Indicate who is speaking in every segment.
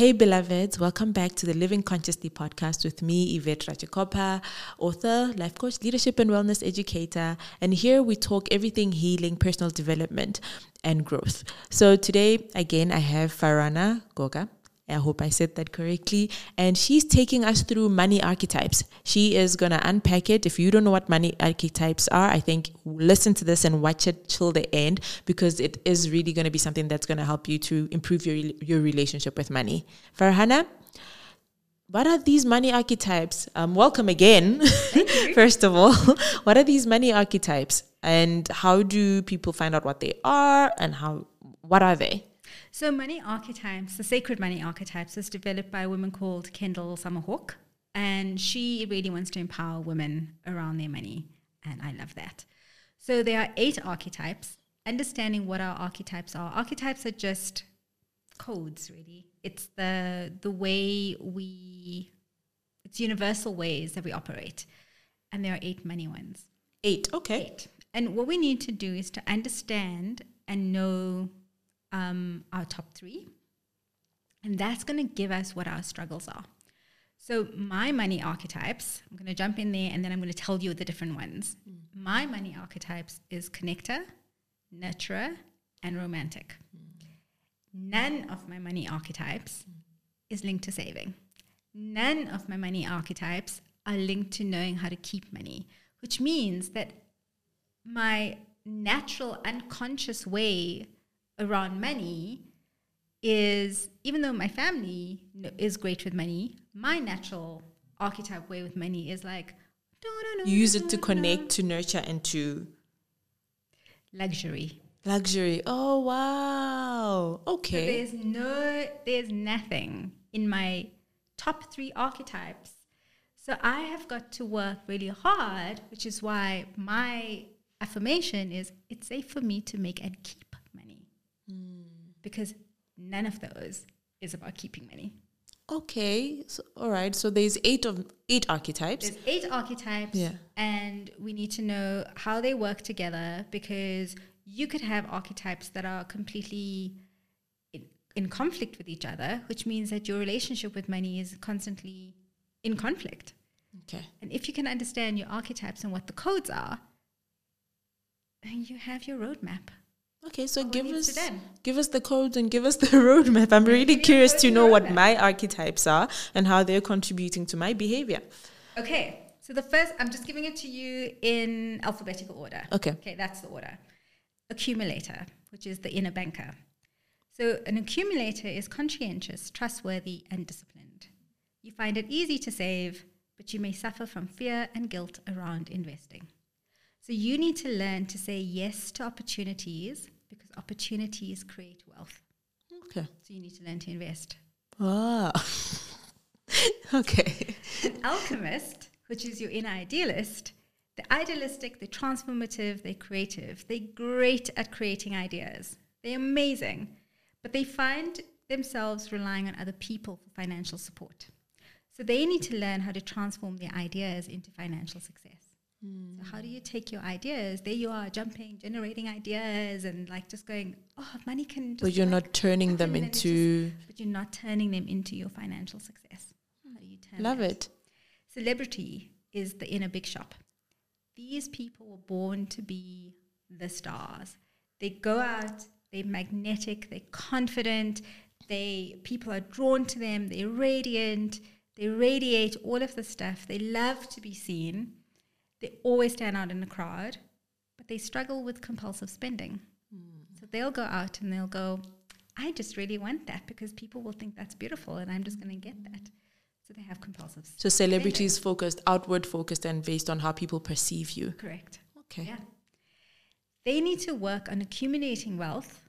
Speaker 1: Hey, beloveds, welcome back to the Living Consciously podcast with me, Yvette Ratchakopa, author, life coach, leadership and wellness educator. And here we talk everything healing, personal development, and growth. So today, again, I have Farhana Goga. I hope I said that correctly. And she's taking us through money archetypes. She is going to unpack it. If you don't know what money archetypes are, I think listen to this and watch it till the end because it is really going to be something that's going to help you to improve your, your relationship with money. Farhana, what are these money archetypes? Um, welcome again, first of all. what are these money archetypes and how do people find out what they are and how what are they?
Speaker 2: So, money archetypes, the sacred money archetypes, is developed by a woman called Kendall Summerhawk, and she really wants to empower women around their money, and I love that. So, there are eight archetypes. Understanding what our archetypes are. Archetypes are just codes, really. It's the the way we, it's universal ways that we operate, and there are eight money ones.
Speaker 1: Eight, okay.
Speaker 2: Eight. And what we need to do is to understand and know um, our top three. And that's going to give us what our struggles are. So, my money archetypes, I'm going to jump in there and then I'm going to tell you the different ones. Mm. My money archetypes is connector, nurturer, and romantic. Mm. None of my money archetypes mm. is linked to saving. None of my money archetypes are linked to knowing how to keep money, which means that my natural unconscious way around money is even though my family is great with money, my natural archetype way with money is like
Speaker 1: use it to connect, to nurture, and to
Speaker 2: luxury.
Speaker 1: Luxury. Oh wow. Okay.
Speaker 2: So there's no, there's nothing in my top three archetypes. So I have got to work really hard, which is why my affirmation is it's safe for me to make and keep because none of those is about keeping money.
Speaker 1: Okay, so, all right. So there's eight of eight archetypes.
Speaker 2: There's eight archetypes,
Speaker 1: yeah,
Speaker 2: and we need to know how they work together because you could have archetypes that are completely in, in conflict with each other, which means that your relationship with money is constantly in conflict.
Speaker 1: Okay,
Speaker 2: and if you can understand your archetypes and what the codes are, then you have your roadmap.
Speaker 1: Okay, so give us give us the codes and give us the roadmap. I'm really curious to know what my archetypes are and how they're contributing to my behavior.
Speaker 2: Okay, so the first, I'm just giving it to you in alphabetical order.
Speaker 1: Okay.
Speaker 2: Okay, that's the order. Accumulator, which is the inner banker. So an accumulator is conscientious, trustworthy, and disciplined. You find it easy to save, but you may suffer from fear and guilt around investing. So you need to learn to say yes to opportunities because opportunities create wealth.
Speaker 1: Okay.
Speaker 2: So you need to learn to invest.
Speaker 1: Ah. okay.
Speaker 2: An alchemist, which is your inner idealist, the idealistic, the transformative, they're creative. They're great at creating ideas. They're amazing. But they find themselves relying on other people for financial support. So they need to learn how to transform their ideas into financial success. Mm. So how do you take your ideas? There you are, jumping, generating ideas, and like just going, oh, money can.
Speaker 1: but you're like not turning them into.
Speaker 2: Just, but you're not turning them into your financial success. How do you turn?
Speaker 1: Love
Speaker 2: that?
Speaker 1: it.
Speaker 2: Celebrity is the inner big shop. These people were born to be the stars. They go out. They're magnetic. They're confident. They people are drawn to them. They're radiant. They radiate all of the stuff. They love to be seen they always stand out in a crowd, but they struggle with compulsive spending. Mm. So they'll go out and they'll go, I just really want that because people will think that's beautiful and I'm just going to get that. So they have compulsive
Speaker 1: So celebrities spending. focused, outward focused, and based on how people perceive you.
Speaker 2: Correct.
Speaker 1: Okay.
Speaker 2: Yeah. They need to work on accumulating wealth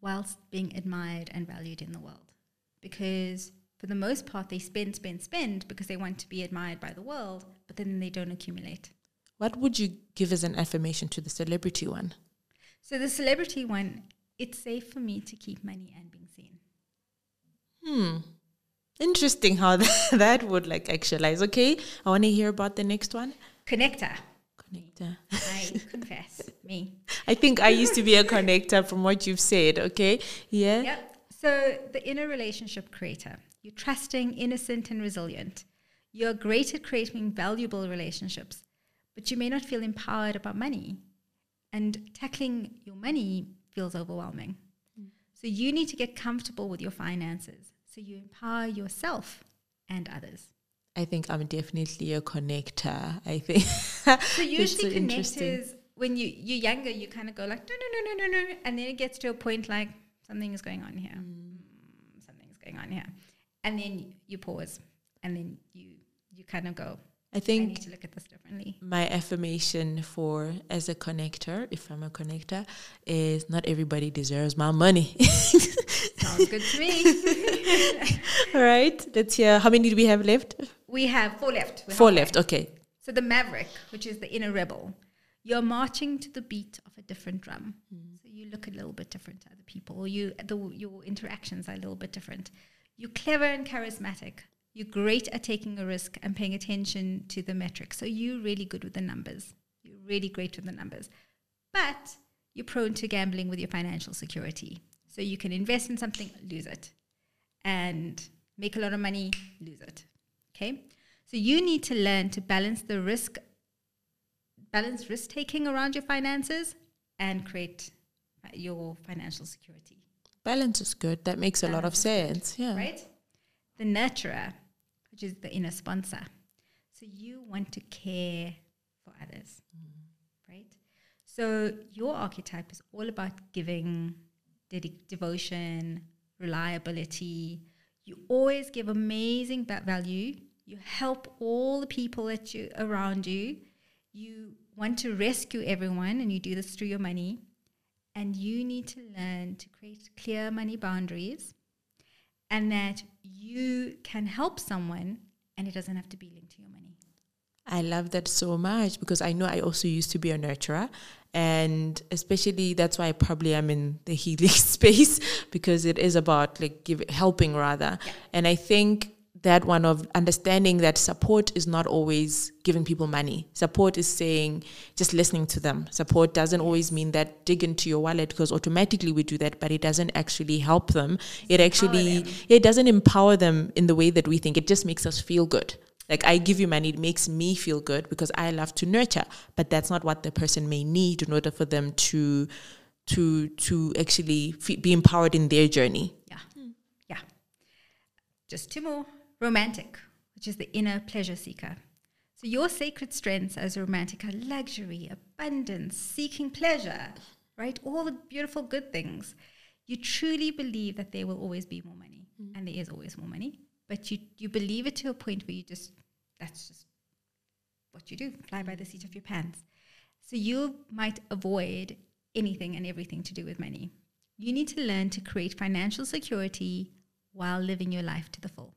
Speaker 2: whilst being admired and valued in the world. Because for the most part, they spend, spend, spend because they want to be admired by the world, but then they don't accumulate.
Speaker 1: What would you give as an affirmation to the celebrity one?
Speaker 2: So the celebrity one, it's safe for me to keep money and being seen.
Speaker 1: Hmm. Interesting how that, that would like actualize. Okay, I want to hear about the next one.
Speaker 2: Connector.
Speaker 1: Connector.
Speaker 2: I confess, me.
Speaker 1: I think I used to be a connector from what you've said. Okay. Yeah.
Speaker 2: Yep. So, the inner relationship creator, you're trusting, innocent, and resilient. You're great at creating valuable relationships, but you may not feel empowered about money. And tackling your money feels overwhelming. Mm. So, you need to get comfortable with your finances so you empower yourself and others.
Speaker 1: I think I'm definitely a connector. I think.
Speaker 2: so usually so connectors, when you you're younger, you kind of go like no no no no no no, and then it gets to a point like something is going on here, mm. something's going on here, and then you pause, and then you you kind of go.
Speaker 1: I think
Speaker 2: I need to look at this differently.
Speaker 1: My affirmation for as a connector, if I'm a connector, is not everybody deserves my money.
Speaker 2: Sounds good to me.
Speaker 1: All right, let's hear. How many do we have left?
Speaker 2: We have four left.
Speaker 1: We're four halfway. left. Okay.
Speaker 2: So the maverick, which is the inner rebel, you're marching to the beat of a different drum. Mm. So you look a little bit different to other people, you the, your interactions are a little bit different. You're clever and charismatic. You're great at taking a risk and paying attention to the metrics. So you're really good with the numbers. You're really great with the numbers. But you're prone to gambling with your financial security. So you can invest in something, lose it, and make a lot of money, lose it. Okay? So you need to learn to balance the risk, balance risk taking around your finances and create your financial security.
Speaker 1: Balance is good. That makes balance a lot of sense. Good, yeah.
Speaker 2: Right? The nurturer which is the inner sponsor. So you want to care for others, mm. right? So your archetype is all about giving, dedic- devotion, reliability. You always give amazing value. You help all the people that you around you. You want to rescue everyone, and you do this through your money. And you need to learn to create clear money boundaries and that you can help someone and it doesn't have to be linked to your money.
Speaker 1: I love that so much because I know I also used to be a nurturer. And especially that's why I probably am in the healing space because it is about like give, helping rather. Yeah. And I think that one of understanding that support is not always giving people money. Support is saying just listening to them. Support doesn't always mean that dig into your wallet because automatically we do that, but it doesn't actually help them. It actually it doesn't empower them in the way that we think. It just makes us feel good. Like I give you money, it makes me feel good because I love to nurture, but that's not what the person may need in order for them to to to actually be empowered in their journey.
Speaker 2: Yeah, hmm. yeah. Just two more romantic, which is the inner pleasure seeker. So your sacred strengths as a romantic are luxury, abundance, seeking pleasure, right? All the beautiful good things. You truly believe that there will always be more money, mm. and there is always more money. But you you believe it to a point where you just that's just what you do, fly by the seat of your pants. So you might avoid anything and everything to do with money. You need to learn to create financial security while living your life to the full.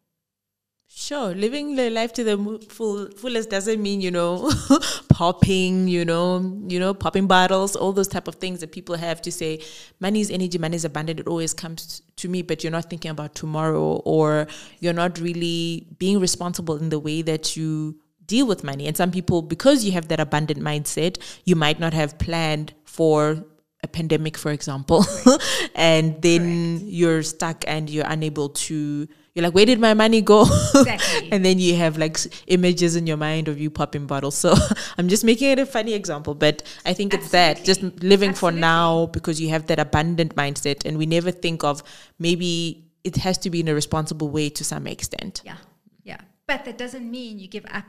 Speaker 1: Sure, living the life to the full fullest doesn't mean you know popping, you know, you know, popping bottles, all those type of things that people have to say. Money is energy, money is abundant. It always comes to me, but you're not thinking about tomorrow, or you're not really being responsible in the way that you deal with money. And some people, because you have that abundant mindset, you might not have planned for a pandemic, for example, and then Correct. you're stuck and you're unable to you're like, where did my money go? Exactly. and then you have like images in your mind of you popping bottles. So I'm just making it a funny example, but I think it's that just living Absolutely. for now because you have that abundant mindset, and we never think of maybe it has to be in a responsible way to some extent.
Speaker 2: Yeah, yeah, but that doesn't mean you give up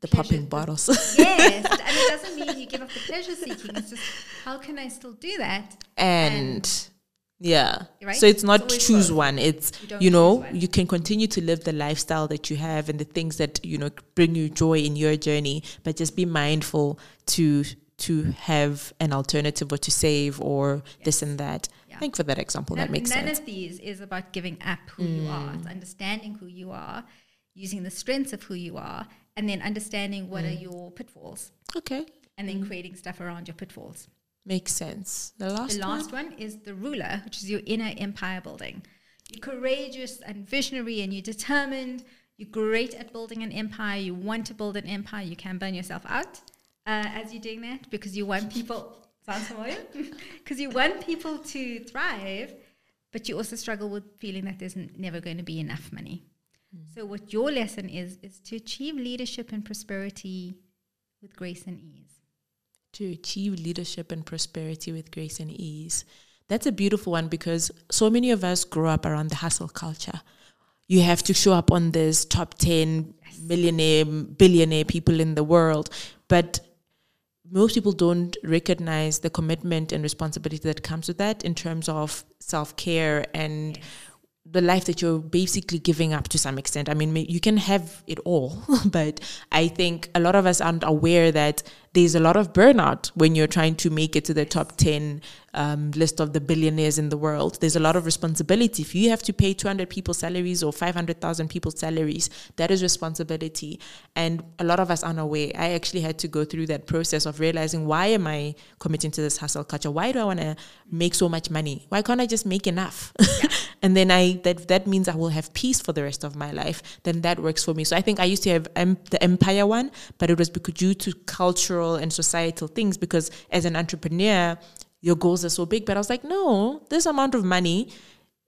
Speaker 1: the popping bottles.
Speaker 2: yes, and it doesn't mean you give up the pleasure seeking. It's just how can I still do that
Speaker 1: and, and yeah. Right? So it's not it's choose both. one. It's you, you know, you can continue to live the lifestyle that you have and the things that, you know, bring you joy in your journey, but just be mindful to to have an alternative or to save or yes. this and that. Yeah. Thank for that example.
Speaker 2: None,
Speaker 1: that makes
Speaker 2: none
Speaker 1: sense.
Speaker 2: None of these is about giving up who mm. you are. It's understanding who you are, using the strengths of who you are, and then understanding what mm. are your pitfalls.
Speaker 1: Okay.
Speaker 2: And then mm. creating stuff around your pitfalls.
Speaker 1: Makes sense. The last,
Speaker 2: the last one? one is the ruler, which is your inner empire building. You're courageous and visionary, and you're determined. You're great at building an empire. You want to build an empire. You can burn yourself out uh, as you're doing that because you want people. sounds familiar? Because you want people to thrive, but you also struggle with feeling that there's n- never going to be enough money. So what your lesson is is to achieve leadership and prosperity with grace and ease.
Speaker 1: To achieve leadership and prosperity with grace and ease. That's a beautiful one because so many of us grow up around the hustle culture. You have to show up on this top 10 millionaire, billionaire people in the world. But most people don't recognize the commitment and responsibility that comes with that in terms of self care and the life that you're basically giving up to some extent. I mean, you can have it all, but I think a lot of us aren't aware that there's a lot of burnout when you're trying to make it to the top 10 um, list of the billionaires in the world. There's a lot of responsibility. If you have to pay 200 people's salaries or 500,000 people's salaries, that is responsibility. And a lot of us aren't aware. I actually had to go through that process of realizing why am I committing to this hustle culture? Why do I want to make so much money? Why can't I just make enough? and then I that that means I will have peace for the rest of my life. Then that works for me. So I think I used to have um, the empire one, but it was because due to cultural and societal things. Because as an entrepreneur, your goals are so big. But I was like, no, this amount of money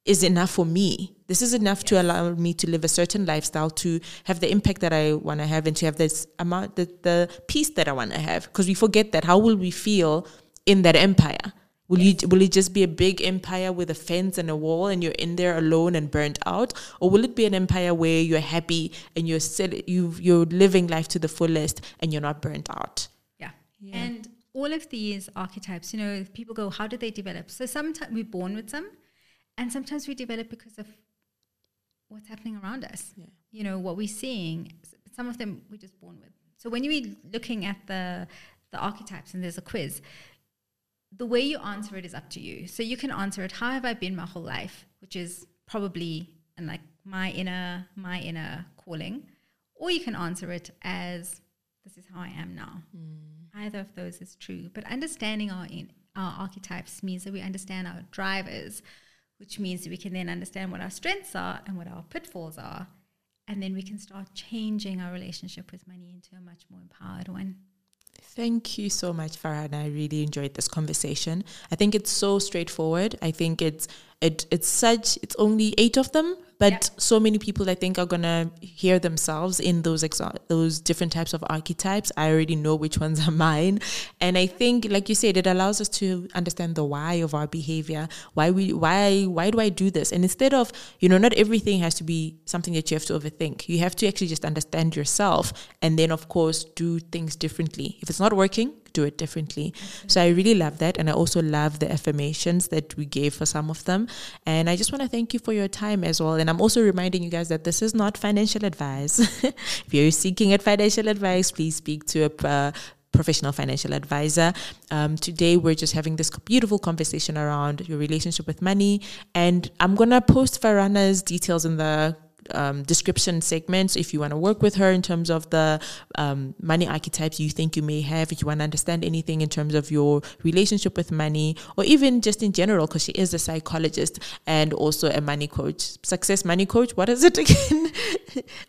Speaker 1: is enough for me. This is enough to allow me to live a certain lifestyle, to have the impact that I want to have, and to have this amount, the, the peace that I want to have. Because we forget that. How will we feel in that empire? Will you will it just be a big empire with a fence and a wall, and you're in there alone and burnt out, or will it be an empire where you're happy and you're still you you're living life to the fullest and you're not burnt out?
Speaker 2: Yeah. And all of these archetypes, you know, people go, how did they develop? So sometimes we're born with some, and sometimes we develop because of what's happening around us.
Speaker 1: Yeah.
Speaker 2: You know, what we're seeing. Some of them we're just born with. So when you're looking at the the archetypes and there's a quiz, the way you answer it is up to you. So you can answer it, how have I been my whole life? Which is probably and like my inner my inner calling. Or you can answer it as this is how I am now. Hmm. Either of those is true. But understanding our in, our archetypes means that we understand our drivers, which means that we can then understand what our strengths are and what our pitfalls are. And then we can start changing our relationship with money into a much more empowered one.
Speaker 1: Thank you so much, Farhan. I really enjoyed this conversation. I think it's so straightforward. I think it's it it's such it's only eight of them, but
Speaker 2: Yeah.
Speaker 1: so many people I think are gonna hear themselves in those exa- those different types of archetypes. I already know which ones are mine, and I think, like you said, it allows us to understand the why of our behavior. Why we why why do I do this? And instead of you know, not everything has to be something that you have to overthink. You have to actually just understand yourself, and then of course do things differently. If it's not working, do it differently. So I really love that. And I also love the affirmations that we gave for some of them. And I just want to thank you for your time as well. And I'm also reminding you guys that this is not financial advice. if you're seeking financial advice, please speak to a uh, professional financial advisor. Um, today, we're just having this beautiful conversation around your relationship with money. And I'm going to post Farhana's details in the um, description segments if you want to work with her in terms of the um, money archetypes you think you may have, if you want to understand anything in terms of your relationship with money, or even just in general, because she is a psychologist and also a money coach. Success money coach, what is it again?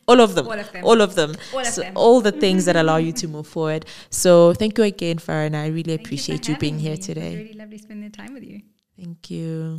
Speaker 1: all of them.
Speaker 2: All of them.
Speaker 1: All of them.
Speaker 2: All of them.
Speaker 1: all the things that allow you to move forward. So thank you again, Farah, and I really
Speaker 2: Thank
Speaker 1: appreciate you, being
Speaker 2: having
Speaker 1: here
Speaker 2: me. It was
Speaker 1: today.
Speaker 2: really lovely spending time with you.
Speaker 1: Thank you.